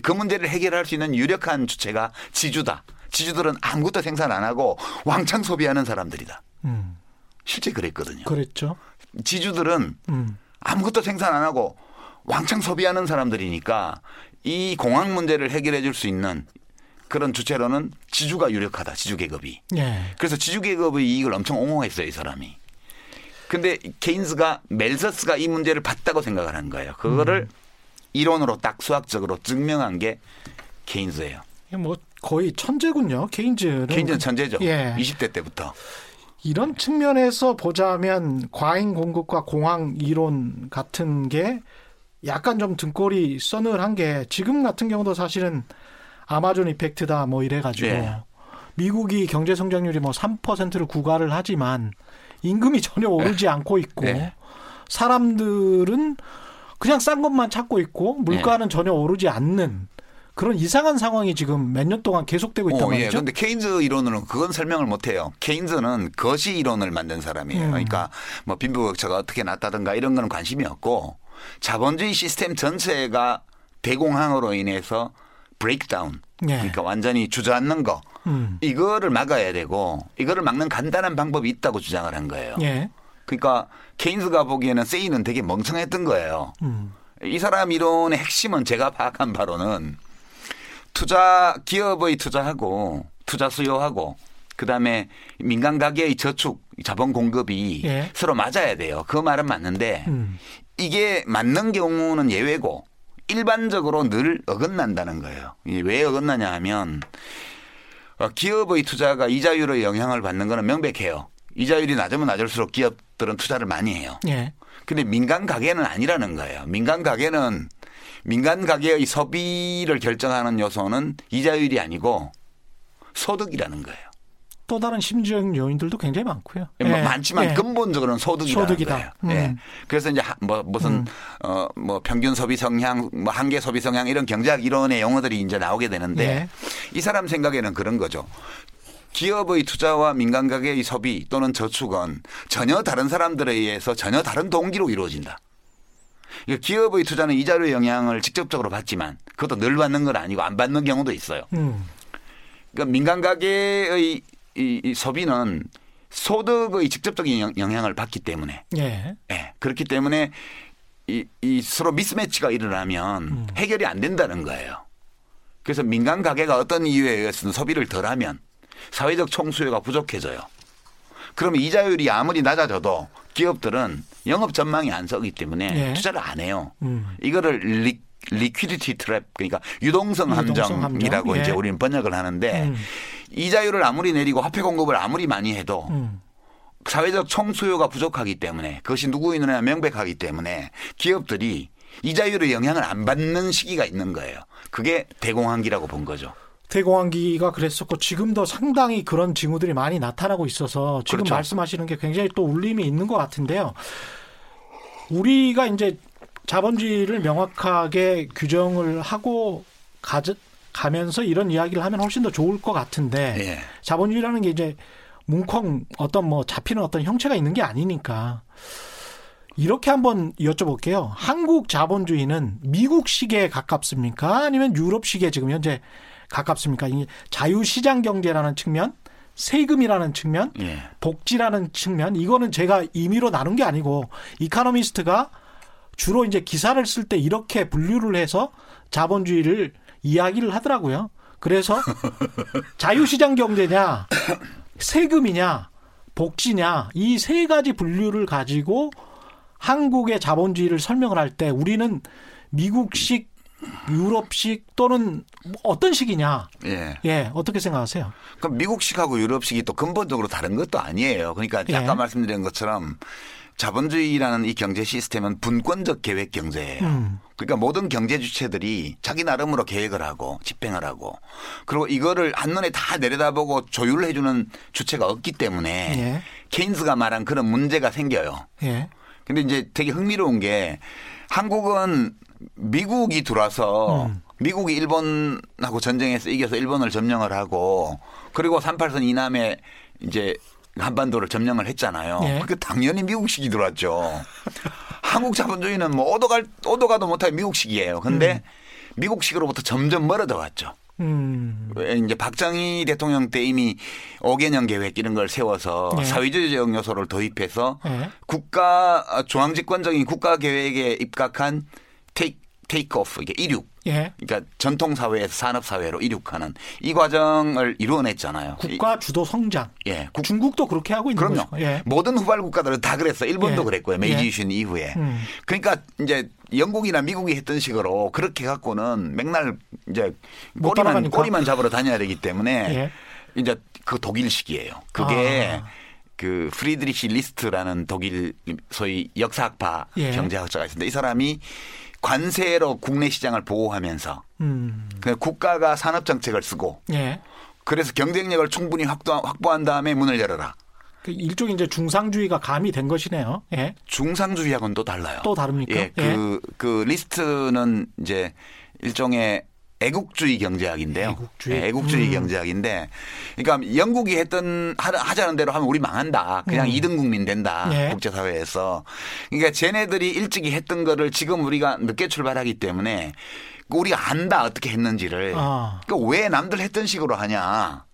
그 문제를 해결할 수 있는 유력한 주체가 지주다. 지주들은 아무것도 생산 안 하고 왕창 소비하는 사람들이다. 음. 실제 그랬거든요. 그랬죠. 지주들은 음. 아무것도 생산 안 하고 왕창 소비하는 사람들이니까 이 공황 문제를 해결해 줄 수 있는 그런 주체로는 지주가 유력하다. 지주 계급이. 예. 그래서 지주 계급의 이익을 엄청 옹호했어요, 이 사람이. 근데 케인스가 멜서스가 이 문제를 봤다고 생각을 한 거예요. 그거를 음. 이론으로 딱 수학적으로 증명한 게 케인스예요. 뭐 거의 천재군요. 케인즈는. 케인즈는 천재죠. 예. 20대 때부터. 이런 측면에서 보자면 과잉 공급과 공황 이론 같은 게 약간 좀 등골이 서늘한 게 지금 같은 경우도 사실은 아마존 이펙트다 뭐 이래가지고 예. 미국이 경제 성장률이 뭐 3%를 구가를 하지만 임금이 전혀 오르지 않고 있고 예. 사람들은 그냥 싼 것만 찾고 있고 물가는 전혀 오르지 않는 그런 이상한 상황이 지금 몇 년 동안 계속되고 있단 어, 예. 말이죠. 근데 케인즈 이론으로는 그건 설명을 못 해요. 케인즈는 거시 이론을 만든 사람이에요. 음. 그러니까 뭐 빈부격차가 어떻게 났다든가 이런 거는 관심이 없고 자본주의 시스템 전체가 대공황으로 인해서 브레이크다운 예. 그러니까 완전히 주저앉는 거 음. 이거를 막아야 되고 이거를 막는 간단한 방법이 있다고 주장을 한 거예요. 예. 그러니까 케인스가 보기에는 세이는 되게 멍청했던 거예요. 음. 이 사람 이론의 핵심은 제가 파악한 바로는 투자 기업의 투자하고 투자 수요하고 그다음에 민간 가계의 저축 자본 공급이 예. 서로 맞아야 돼요. 그 말은 맞는데 음. 이게 맞는 경우는 예외고 일반적으로 늘 어긋난다는 거예요. 왜 어긋나냐 하면 어, 기업의 투자가 이자율의 영향을 받는 거는 명백해요. 이자율이 낮으면 낮을수록 기업들은 투자를 많이 해요. 예. 근데 민간 가계는 아니라는 거예요. 민간 가계는 민간 가계의 소비를 결정하는 요소는 이자율이 아니고 소득이라는 거예요. 또 다른 심리적 요인들도 굉장히 많고요. 뭐 예. 많지만 예. 근본적으로는 소득이라는 소득이다. 거예요. 음. 예. 그래서 이제 하- 뭐 무슨 음. 어뭐 평균 소비 성향, 뭐 한계 소비 성향 이런 경제학 이론의 용어들이 이제 나오게 되는데 예. 이 사람 생각에는 그런 거죠. 기업의 투자와 민간 가계의 소비 또는 저축은 전혀 다른 사람들에 의해서 전혀 다른 동기로 이루어진다. 그러니까 기업의 투자는 이자료의 영향을 직접적으로 받지만 그것도 늘 받는 건 아니고 안 받는 경우도 있어요. 음. 그러니까 민간 가계의 이, 이 소비는 소득의 직접적인 영- 영향을 받기 때문에 예. 예, 그렇기 때문에 이, 이 서로 미스매치가 일어나면 음. 해결이 안 된다는 거예요. 그래서 민간 가게가 어떤 이유에 의해서는 소비를 덜하면 사회적 총수요가 부족해져요. 그러면 이자율이 아무리 낮아져도 기업들은 영업 전망이 안 서기 때문에 예. 투자를 안 해요. 음. 이거를 li, liquidity trap 그러니까 유동성 유동성 함정이라고 함정. 이제 예. 우리는 번역을 하는데 음. 이자율을 아무리 내리고 화폐 공급을 아무리 많이 해도 음. 사회적 총수요가 부족하기 때문에 그것이 누구 있느냐 명백하기 때문에 기업들이 이자율의 영향을 안 받는 시기가 있는 거예요. 그게 대공황기라고 본 거죠. 대공황기가 그랬었고 지금도 상당히 그런 징후들이 많이 나타나고 있어서 지금 그렇죠. 말씀하시는 게 굉장히 또 울림이 있는 것 같은데요. 우리가 이제 자본주의를 명확하게 규정을 하고 가져, 가면서 이런 이야기를 하면 훨씬 더 좋을 것 같은데 예. 자본주의라는 게 이제 뭉컹 어떤 뭐 잡히는 어떤 형체가 있는 게 아니니까 이렇게 한번 여쭤볼게요. 한국 자본주의는 미국식에 가깝습니까? 아니면 유럽식에 지금 현재 가깝습니까? 이 자유시장 경제라는 측면, 세금이라는 측면, 예. 복지라는 측면, 이거는 제가 임의로 나눈 게 아니고 이카노미스트가 주로 이제 기사를 쓸 때 이렇게 분류를 해서 자본주의를 이야기를 하더라고요. 그래서 자유시장 경제냐, 세금이냐, 복지냐, 이 세 가지 분류를 가지고 한국의 자본주의를 설명을 할 때 우리는 미국식, 유럽식 또는 어떤 식이냐, 예. 예, 어떻게 생각하세요? 그럼 미국식하고 유럽식이 또 근본적으로 다른 것도 아니에요. 그러니까 예. 아까 말씀드린 것처럼 자본주의라는 이 경제 시스템은 분권적 계획 경제예요. 음. 그러니까 모든 경제 주체들이 자기 나름으로 계획을 하고 집행을 하고 그리고 이거를 한눈에 다 내려다보고 조율을 해주는 주체가 없기 때문에 예. 케인스가 말한 그런 문제가 생겨요. 예. 근데 이제 되게 흥미로운 게 한국은 미국이 들어와서 음. 미국이 일본하고 전쟁에서 이겨서 일본을 점령을 하고 그리고 38선 이남에 이제 한반도를 점령을 했잖아요. 예. 그 당연히 미국식이 들어왔죠. 한국 자본주의는 뭐 오도갈 오도가도 못할 미국식이에요. 근데 미국식으로부터 점점 멀어져 갔죠. 음. 왜 이제 박정희 대통령 때 이미 5개년 계획 이런 걸 세워서 네. 사회주의적 요소를 도입해서 예. 국가 아, 중앙집권적인 국가 계획에 입각한 테이크 테이크 오프 이게 이륙 예. 그러니까 전통 사회에서 산업 사회로 이륙하는 이 과정을 이루어냈잖아요. 국가 주도 성장. 이- 예, 국, 중국도 그렇게 하고 있는 그럼요. 거죠. 예. 모든 후발 국가들은 다 그랬어. 일본도 예. 그랬고요. 예. 메이지 유신 이후에. 음. 그러니까 이제 영국이나 미국이 했던 식으로 그렇게 갖고는 맨날 이제 못 꼬리만. 꼬리만 잡으러 다녀야 되기 때문에 예. 이제 그 독일식이에요. 그게 아. 그 프리드리히 리스트라는 독일 소위 역사학파 예. 경제학자가 있습니다. 이 사람이 관세로 국내 시장을 보호하면서 음. 그 국가가 산업 정책을 쓰고 예. 그래서 경쟁력을 충분히 확보, 확보 한 다음에 문을 열어라. 그 일종의 이제 중상주의가 가미된 것이네요. 예. 중상주의하고는 또 달라요. 또 다릅니까? 예, 그, 그 리스트는 이제 일종의 애국주의 경제학인데요. 애국주의. 예, 애국주의 음. 경제학인데, 그러니까 영국이 했던 하- 하자는 대로 하면 우리 망한다. 그냥 음. 이 2등 국민 된다. 예. 국제사회에서. 그러니까 쟤네들이 일찍이 했던 거를 지금 우리가 늦게 출발하기 때문에 우리가 안다 어떻게 했는지를. 아. 그러니까 왜 남들 했던 식으로 하냐.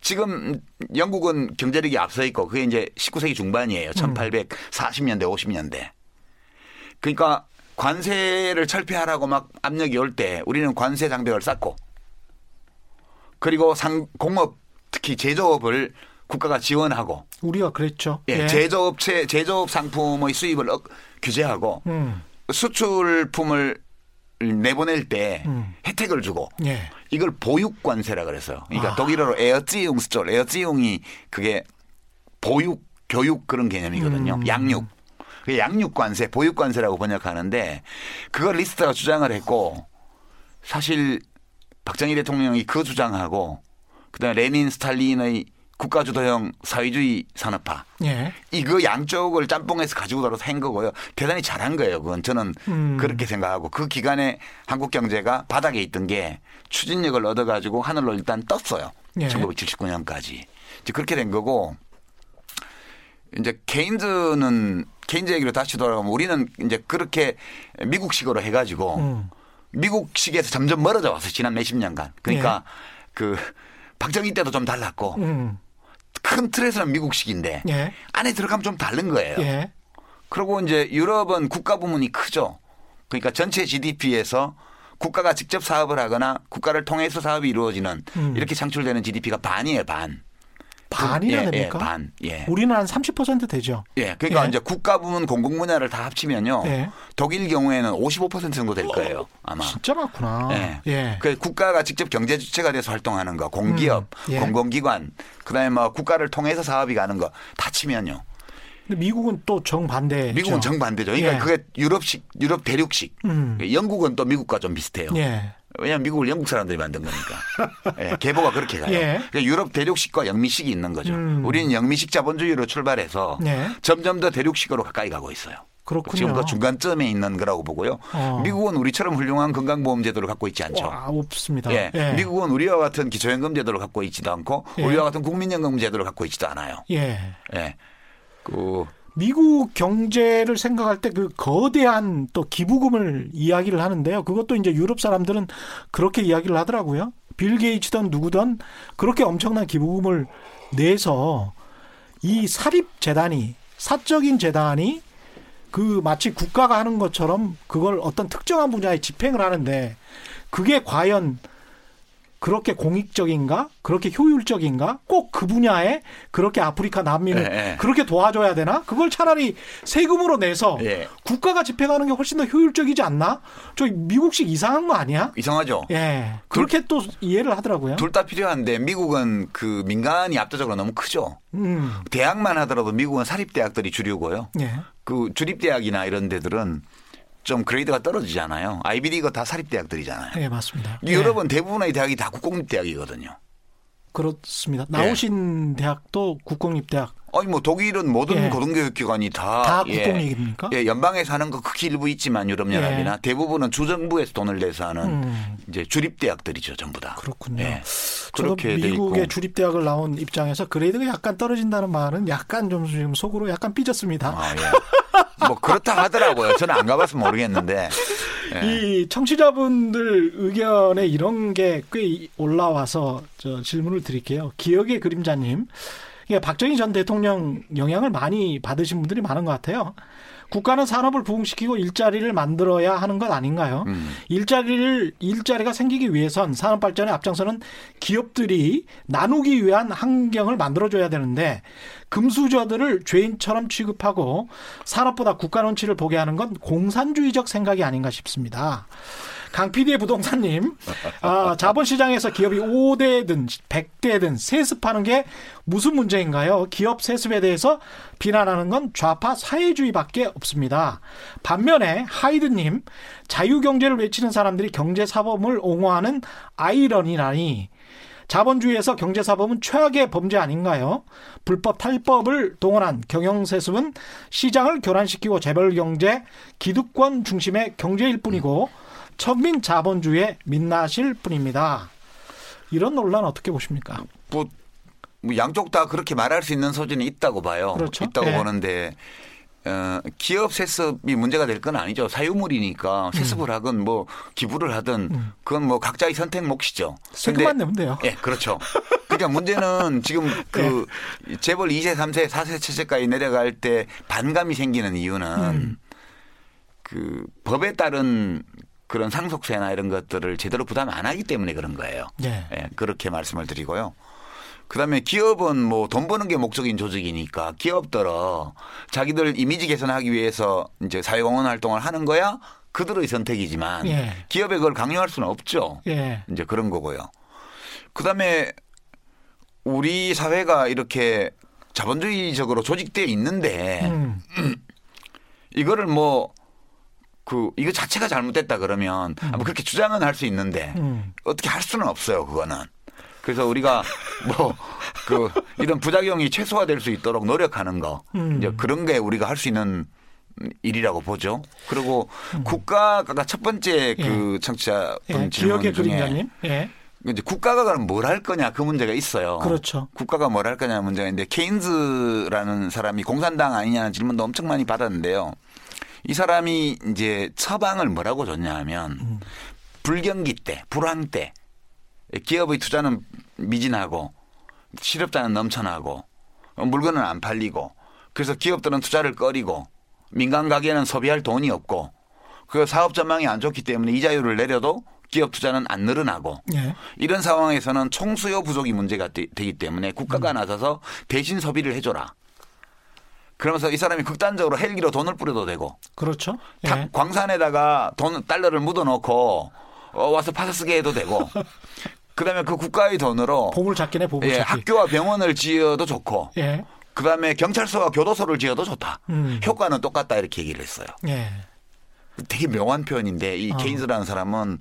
지금 영국은 경제력이 앞서 있고 그게 이제 19세기 중반이에요. 1840년대, 50년대. 그러니까 관세를 철폐하라고 막 압력이 올 때 우리는 관세 장벽을 쌓고 그리고 상 공업 특히 제조업을 국가가 지원하고 우리가 그랬죠. 예, 제조업체 제조업 상품의 수입을 억- 규제하고 음. 수출품을 내보낼 때 음. 혜택을 주고 예. 이걸 보육 관세라 그랬어요. 그러니까 아. 독일어로 Erziehungszoll, Erziehung이 그게 보육, 교육 그런 개념이거든요. 음. 양육. 그 양육 관세, 보육 관세라고 번역하는데 그걸 리스트가 주장을 했고 사실 박정희 대통령이 그 주장하고 그다음에 레닌, 스탈린의 국가주도형 사회주의 산업화 예. 이거 양쪽을 짬뽕해서 가지고 들어서 한 거고요. 대단히 잘한 거예요. 그건 저는 음. 그렇게 생각하고 그 기간에 한국 경제가 바닥에 있던 게 추진력을 얻어 가지고 하늘로 일단 떴어요. 예. 1979년까지. 이제 그렇게 된 거고 이제 케인즈는 케인즈 얘기로 다시 돌아가면 우리는 이제 그렇게 미국식으로 해가지고 음. 미국식에서 점점 멀어져 왔어요. 지난 몇십 년간. 그러니까 그 박정희 때도 좀 달랐고 음. 큰 틀에서는 미국식인데 예. 안에 들어가면 좀 다른 거예요. 예. 그리고 이제 유럽은 국가 부문이 크죠. 그러니까 전체 GDP에서 국가가 직접 사업을 하거나 국가를 통해서 사업이 이루어지는 음. 이렇게 창출되는 GDP가 반이에요, 반. 반이나 예, 됩니까? 예, 반. 예. 우리는 한 30% 되죠. 예. 그러니까 예. 이제 국가 부문 공공 분야를 다 합치면요. 예. 독일 경우에는 55% 정도 될 거예요. 아마. 진짜 많구나. 예. 예. 그 국가가 직접 경제 주체가 돼서 활동하는 거, 공기업, 음, 예. 공공기관, 그다음에 뭐 국가를 통해서 사업이 가는 거 다 치면요. 근데 미국은 또 정반대. 미국은 정반대죠. 그러니까 예. 그게 유럽식, 유럽 대륙식. 음. 영국은 또 미국과 좀 비슷해요. 예. 왜냐하면 미국을 영국 사람들이 만든 거니까. 예, 계보가 그렇게 가요. 예. 그러니까 유럽 대륙식과 영미식이 있는 거죠. 음. 우리는 영미식 자본주의로 출발해서 예. 점점 더 대륙식으로 가까이 가고 있어요. 그렇군요. 지금 그 중간점에 있는 거라고 보고요. 어. 미국은 우리처럼 훌륭한 건강보험 제도를 갖고 있지 않죠. 와, 없습니다. 예. 미국은 우리와 같은 기초연금 제도를 갖고 있지도 않고 예. 우리와 같은 국민연금 제도를 갖고 있지도 않아요. 예. 예. 그 미국 경제를 생각할 때 그 거대한 또 기부금을 이야기를 하는데요. 그것도 이제 유럽 사람들은 그렇게 이야기를 하더라고요. 빌 게이츠든 누구든 그렇게 엄청난 기부금을 내서 이 사립 재단이 사적인 재단이 그 마치 국가가 하는 것처럼 그걸 어떤 특정한 분야에 집행을 하는데 그게 과연 그렇게 공익적인가? 그렇게 효율적인가? 꼭 그 분야에 그렇게 아프리카 난민을 예, 예. 그렇게 도와줘야 되나? 그걸 차라리 세금으로 내서 예. 국가가 집행하는 게 훨씬 더 효율적이지 않나? 저 미국식 이상한 거 아니야? 이상하죠. 예. 그렇게 또 이해를 하더라고요. 둘 다 필요한데 미국은 그 민간이 압도적으로 너무 크죠. 음. 대학만 하더라도 미국은 사립대학들이 주류고요. 예. 그 주립대학이나 이런 데들은 좀 그레이드가 떨어지잖아요. 아이비리그 다 사립 대학들이잖아요. 예, 맞습니다. 예. 유럽은 대부분의 대학이 다 국공립 대학이거든요. 그렇습니다. 나오신 대학도 국공립 대학 아니 뭐 독일은 모든 예. 고등교육기관이 다, 다 예, 국공립입니까? 예, 연방에서 하는 거 극히 일부 있지만 유럽 연합이나 예. 대부분은 주정부에서 돈을 내서 하는 음. 이제 주립 대학들이죠 전부 다. 그렇군요. 예. 그렇게 돼 미국의 있고. 주립 대학을 나온 입장에서 그레이드가 약간 떨어진다는 말은 약간 좀 지금 속으로 약간 삐졌습니다. 아, 예. 뭐 그렇다 하더라고요. 저는 안 가봐서 모르겠는데. 예. 이 청취자분들 의견에 이런 게 꽤 올라와서 저 질문을 드릴게요. 기억의 그림자님. 이게 박정희 전 대통령 영향을 많이 받으신 분들이 많은 것 같아요. 국가는 산업을 부흥시키고 일자리를 만들어야 하는 것 아닌가요? 음. 일자리를 일자리가 생기기 위해선 산업 발전에 앞장서는 기업들이 나누기 위한 환경을 만들어줘야 되는데 금수저들을 죄인처럼 취급하고 산업보다 국가 눈치를 보게 하는 건 공산주의적 생각이 아닌가 싶습니다. 강 PD의 부동산님, 아, 자본시장에서 기업이 5대든 100대든 세습하는 게 무슨 문제인가요? 기업 세습에 대해서 비난하는 건 좌파 사회주의밖에 없습니다. 반면에 하이드님, 자유경제를 외치는 사람들이 경제사범을 옹호하는 아이러니라니 자본주의에서 경제사범은 최악의 범죄 아닌가요? 불법 탈법을 동원한 경영세습은 시장을 교란시키고 재벌경제, 기득권 중심의 경제일 뿐이고 천민 자본주의의 민낯일 뿐입니다. 이런 논란 어떻게 보십니까? 뭐, 뭐 양쪽 다 그렇게 말할 수 있는 소지는 있다고 봐요. 그렇죠. 있다고 예. 보는데 어, 기업 세습이 문제가 될 건 아니죠. 사유물이니까 세습을 하든 뭐 기부를 하든 그건 뭐 각자의 선택 몫이죠. 세금만 내면 돼요. 예, 그렇죠. 그러니까 문제는 지금 그 재벌 2세, 3세, 4세 체제까지 내려갈 때 반감이 생기는 이유는 음. 그 법에 따른 그런 상속세나 이런 것들을 제대로 부담 안 하기 때문에 그런 거예요. 예. 예, 그렇게 말씀을 드리고요. 그다음에 기업은 뭐 돈 버는 게 목적인 조직이니까 기업들어 자기들 이미지 개선하기 위해서 이제 사회공헌 활동을 하는 거야 그들의 선택이지만 예. 기업에 그걸 강요할 수는 없죠. 예. 이제 그런 거고요. 그다음에 우리 사회가 이렇게 자본주의적으로 조직되어 있는데 음. 이거를 뭐 그 이거 자체가 잘못됐다 그러면 아, 뭐 그렇게 주장은 할 수 있는데 음. 어떻게 할 수는 없어요 그거는. 그래서 우리가 뭐 그 이런 부작용이 최소화될 수 있도록 노력하는 거 음. 이제 그런 게 우리가 할 수 있는 일이라고 보죠. 그리고 국가가 첫 번째 그 청취자분 예. 질문 기억의 중에 그림자님. 예. 이제 국가가 그럼 뭘 할 거냐 그 문제가 있어요. 그렇죠. 국가가 뭘 할 거냐 문제가 있는데 케인즈라는 사람이 공산당 아니냐는 질문도 엄청 많이 받았는데요. 이 사람이 이제 처방을 뭐라고 줬냐 하면 음. 불경기 때, 불황 때 기업의 투자는 미진하고 실업자는 넘쳐나고 물건은 안 팔리고 그래서 기업들은 투자를 꺼리고 민간 가게는 소비할 돈이 없고 그 사업 전망이 안 좋기 때문에 이자율을 내려도 기업 투자는 안 늘어나고 예. 이런 상황에서는 총수요 부족이 문제가 되, 기 때문에 국가가 나서서 대신 소비를 해줘라. 그러면서 이 사람이 극단적으로 헬기로 돈을 뿌려도 되고 그렇죠. 다- 예. 광산에다가 돈 달러를 묻어놓고 어, 와서 파서 쓰게 해도 되고 그다음에 그 국가의 돈으로 보물 찾기네 보물 예, 찾기. 학교와 병원을 지어도 좋고 예. 그다음에 경찰서와 교도소를 지어도 좋다. 음. 효과는 똑같다 이렇게 얘기를 했어요. 예. 되게 묘한 표현인데 이 어. 케인즈라는 사람은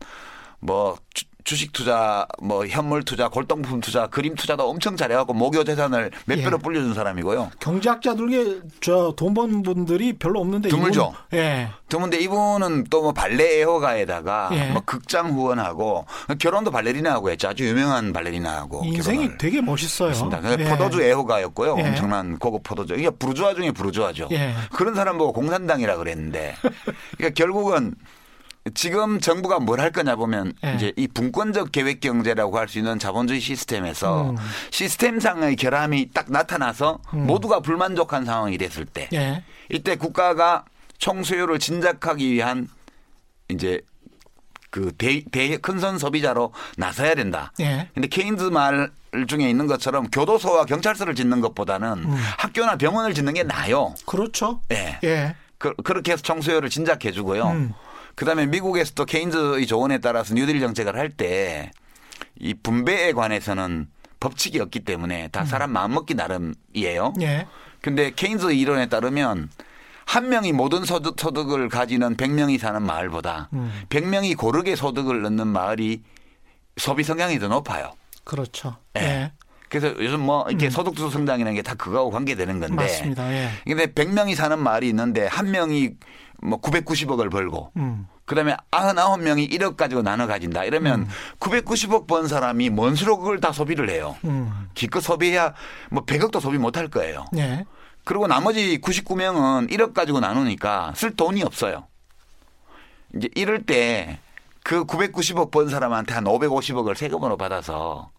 뭐 주, 주식 투자, 뭐 현물 투자, 골동품 투자, 그림 투자도 엄청 잘해갖고 모교 재산을 몇 예. 배로 불려준 사람이고요. 경제학자들게 저돈번 분들이 별로 없는데 드물죠. 이분은- 예. 드문데 이분은 또 뭐 발레 애호가에다가 예. 뭐 극장 후원하고 결혼도 발레리나하고 했죠. 아주 유명한 발레리나하고 인생이 결혼을 되게 멋있어요. 근데 예. 포도주 애호가였고요. 예. 엄청난 고급 포도주. 이게 부르주아 중에 부르주아죠. 예. 그런 사람 보고 공산당이라 그랬는데 그러니까 결국은 지금 정부가 뭘 할 거냐 보면 예. 이제 이 분권적 계획 경제라고 할 수 있는 자본주의 시스템에서 음. 시스템상의 결함이 딱 나타나서 음. 모두가 불만족한 상황이 됐을 때 예. 이때 국가가 총수요를 진작하기 위한 이제 그 대, 대, 큰선 소비자로 나서야 된다. 예. 근데 케인즈 말 중에 있는 것처럼 교도소와 경찰서를 짓는 것보다는 음. 학교나 병원을 짓는 게 나아요. 그렇죠. 예. 예. 그, 그렇게 해서 총수요를 진작해 주고요. 음. 그다음에 미국에서도 케인즈의 조언에 따라서 뉴딜 정책을 할 때 이 분배에 관해서는 법칙이 없기 때문에 다 사람 마음 먹기 나름이에요. 음. 예. 근데 케인즈 이론에 따르면 한 명이 모든 소득, 소득을 가지는 100명이 사는 마을보다 음. 100명이 고르게 소득을 넣는 마을이 소비 성향이 더 높아요. 그렇죠. 예. 예. 그래서 요즘 뭐 이렇게 소득주도 성장이라는 게 다 그거하고 관계되는 건데. 맞습니다. 예. 근데 100명이 사는 마을이 있는데 한 명이 뭐 990억을 벌고 음. 그다음에 99명이 1억 가지고 나눠 가진다. 이러면 990억 번 사람이 뭔 수로 그걸 다 소비를 해요. 음. 기껏 소비해야 뭐 100억도 소비 못 할 거예요. 예. 그리고 나머지 99명은 1억 가지고 나누니까 쓸 돈이 없어요. 이제 이럴 때 그 990억 번 사람한테 한 550억을 세금으로 받아서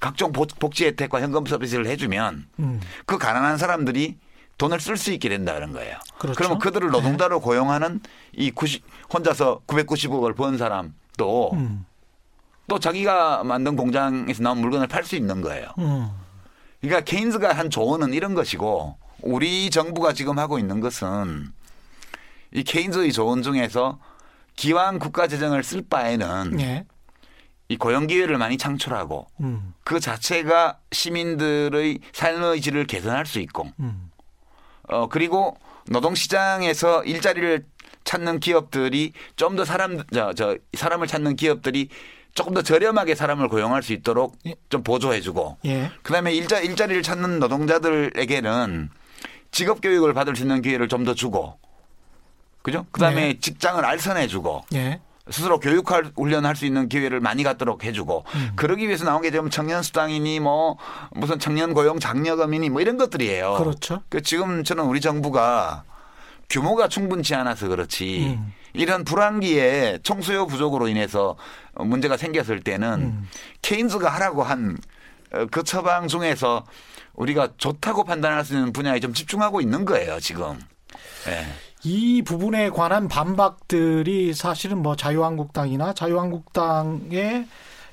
각종 복- 복지 혜택과 현금 서비스를 해주면 음. 그 가난한 사람들이 돈을 쓸 수 있게 된다는 거예요. 그렇죠. 그러면 그들을 노동자로 고용하는 이 90, 혼자서 990억을 번 사람도 음. 또 자기가 만든 공장에서 나온 물건을 팔 수 있는 거예요. 음. 그러니까 케인즈가 한 조언은 이런 것이고 우리 정부가 지금 하고 있는 것은 이 케인즈의 조언 중에서 기왕 국가 재정을 쓸 바에는 예. 이 고용 기회를 많이 창출하고 음. 그 자체가 시민들의 삶의 질을 개선할 수 있고 음. 어 그리고 노동 시장에서 일자리를 찾는 기업들이 좀 더 사람 저, 저 사람을 찾는 기업들이 조금 더 저렴하게 사람을 고용할 수 있도록 예. 좀 보조해주고 예. 그다음에 일자 일자리를 찾는 노동자들에게는 직업 교육을 받을 수 있는 기회를 좀 더 주고 그죠? 그다음에 네. 직장을 알선해주고 예. 스스로 교육할 훈련할 수 있는 기회를 많이 갖도록 해주고 음. 그러기 위해서 나온 게 지금 청년 수당이니 뭐 무슨 청년 고용 장려금이니 뭐 이런 것들이에요. 그렇죠. 그 지금 저는 우리 정부가 규모가 충분치 않아서 그렇지 음. 이런 불황기에 총수요 부족으로 인해서 문제가 생겼을 때는 음. 케인즈가 하라고 한 그 처방 중에서 우리가 좋다고 판단할 수 있는 분야에 좀 집중하고 있는 거예요 지금. 예. 이 부분에 관한 반박들이 사실은 뭐 자유한국당이나 자유한국당의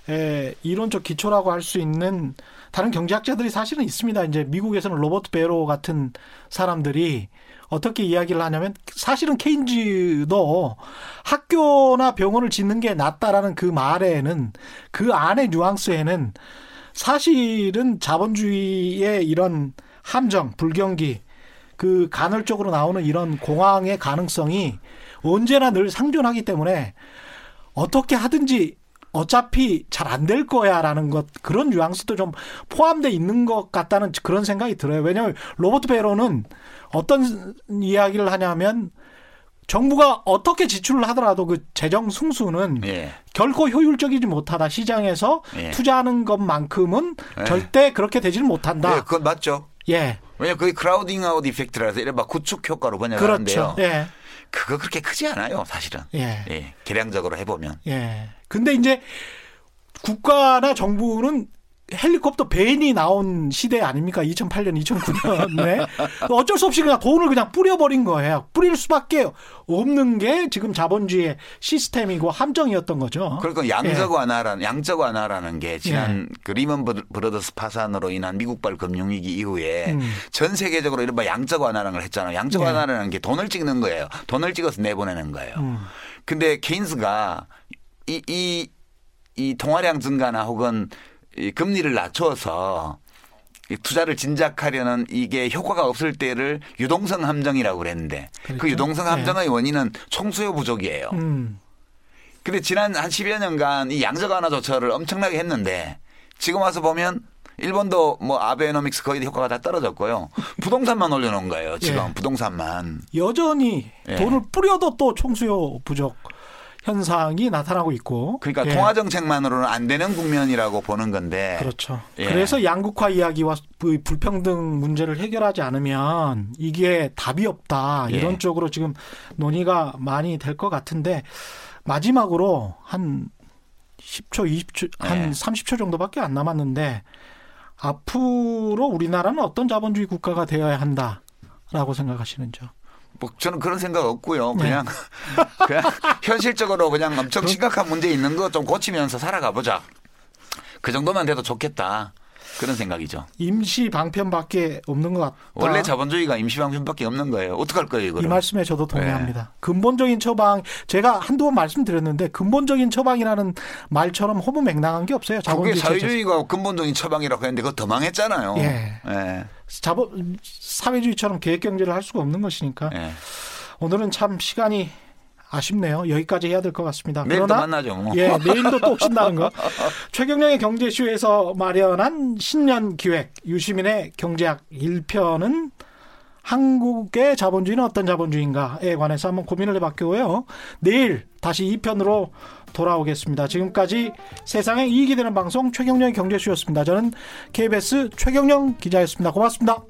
에, 이론적 기초라고 할 수 있는 다른 경제학자들이 사실은 있습니다. 이제 미국에서는 로버트 베로 같은 사람들이 어떻게 이야기를 하냐면 사실은 케인즈도 학교나 병원을 짓는 게 낫다라는 그 말에는 그 안의 뉘앙스에는 사실은 자본주의의 이런 함정, 불경기, 그 간헐적으로 나오는 이런 공황의 가능성이 언제나 늘 상존하기 때문에 어떻게 하든지 어차피 잘 안 될 거야라는 것 그런 뉘앙스도 좀 포함돼 있는 것 같다는 그런 생각이 들어요. 왜냐하면 로버트 베로는 어떤 이야기를 하냐면 정부가 어떻게 지출을 하더라도 그 재정 승수는 예. 결코 효율적이지 못하다. 시장에서 예. 투자하는 것만큼은 예. 절대 그렇게 되지는 못한다. 네, 그건 맞죠. 예. 왜냐 그게 crowding out effect라서 이른바 구축 효과로 번역하는데요. 그렇죠. 예. 그거 그렇게 크지 않아요, 사실은. 예. 예, 계량적으로 해보면. 예. 근데 이제 국가나 정부는 헬리콥터 벤이 나온 시대 아닙니까? 2008년, 2009년에 어쩔 수 없이 그냥 돈을 그냥 뿌려버린 거예요. 뿌릴 수밖에 없는 게 지금 자본주의의 시스템이고 함정이었던 거죠. 그러니까 양적 완화라는 양적 완화라는 게 지난 예. 그 리먼 브러- 브러더스 파산으로 인한 미국발 금융위기 이후에 음. 전 세계적으로 이른바 양적 완화라는 걸 했잖아요. 양적 예. 완화라는 게 돈을 찍는 거예요. 돈을 찍어서 내보내는 거예요. 음. 근데 케인스가 이, 이, 이 통화량 증가나 혹은 이 금리를 낮춰서 이 투자를 진작하려는 이게 효과가 없을 때를 유동성 함정이라고 그랬는데 그 그렇죠. 유동성 함정의 원인은 총수요 부족이에요. 음. 근데 지난 한 10여 년간 이 양적 완화 조처를 엄청나게 했는데 지금 와서 보면 일본도 뭐 아베노믹스 거의 효과가 다 떨어졌고요. 부동산만 올려놓은 거예요. 지금 예. 부동산만. 여전히 예. 돈을 뿌려도 또 총수요 부족 현상이 나타나고 있고. 그러니까 예. 통화 정책만으로는 안 되는 국면이라고 보는 건데. 그렇죠. 예. 그래서 양극화 이야기와 그 불평등 문제를 해결하지 않으면 이게 답이 없다. 예. 이런 쪽으로 지금 논의가 많이 될 것 같은데 마지막으로 한 10초, 20초, 한 예. 30초 정도밖에 안 남았는데 앞으로 우리나라는 어떤 자본주의 국가가 되어야 한다라고 생각하시는지요? 뭐 저는 그런 생각 없고요. 네. 그냥 그냥 현실적으로 그냥 엄청 심각한 문제 있는 거 좀 고치면서 살아가 보자. 그 정도만 돼도 좋겠다. 그런 생각이죠. 임시 방편밖에 없는 것 같다. 원래 자본주의가 임시 방편밖에 없는 거예요. 어떡할 거예요, 이 이거를? 말씀에 저도 동의합니다. 근본적인 처방 제가 한두 번 말씀드렸는데 근본적인 처방이라는 말처럼 허무맹랑한 게 없어요. 그게 자본주의 체제. 사회주의가 근본적인 처방이라고 했는데 그거 더 망했잖아요. 예. 예. 자본 사회주의처럼 계획 경제를 할 수가 없는 것이니까 예. 오늘은 참 시간이 아쉽네요. 여기까지 해야 될 것 같습니다. 내일 또 그러나 만나죠. 뭐. 예, 내일도 또 오신다는 거. 최경영의 경제쇼에서 마련한 신년 기획 유시민의 경제학 1편은 한국의 자본주의는 어떤 자본주의인가에 관해서 한번 고민을 해봤고요. 내일 다시 2편으로 돌아오겠습니다. 지금까지 세상에 이익이 되는 방송 최경령 경제쇼였습니다. 저는 KBS 최경령 기자였습니다. 고맙습니다.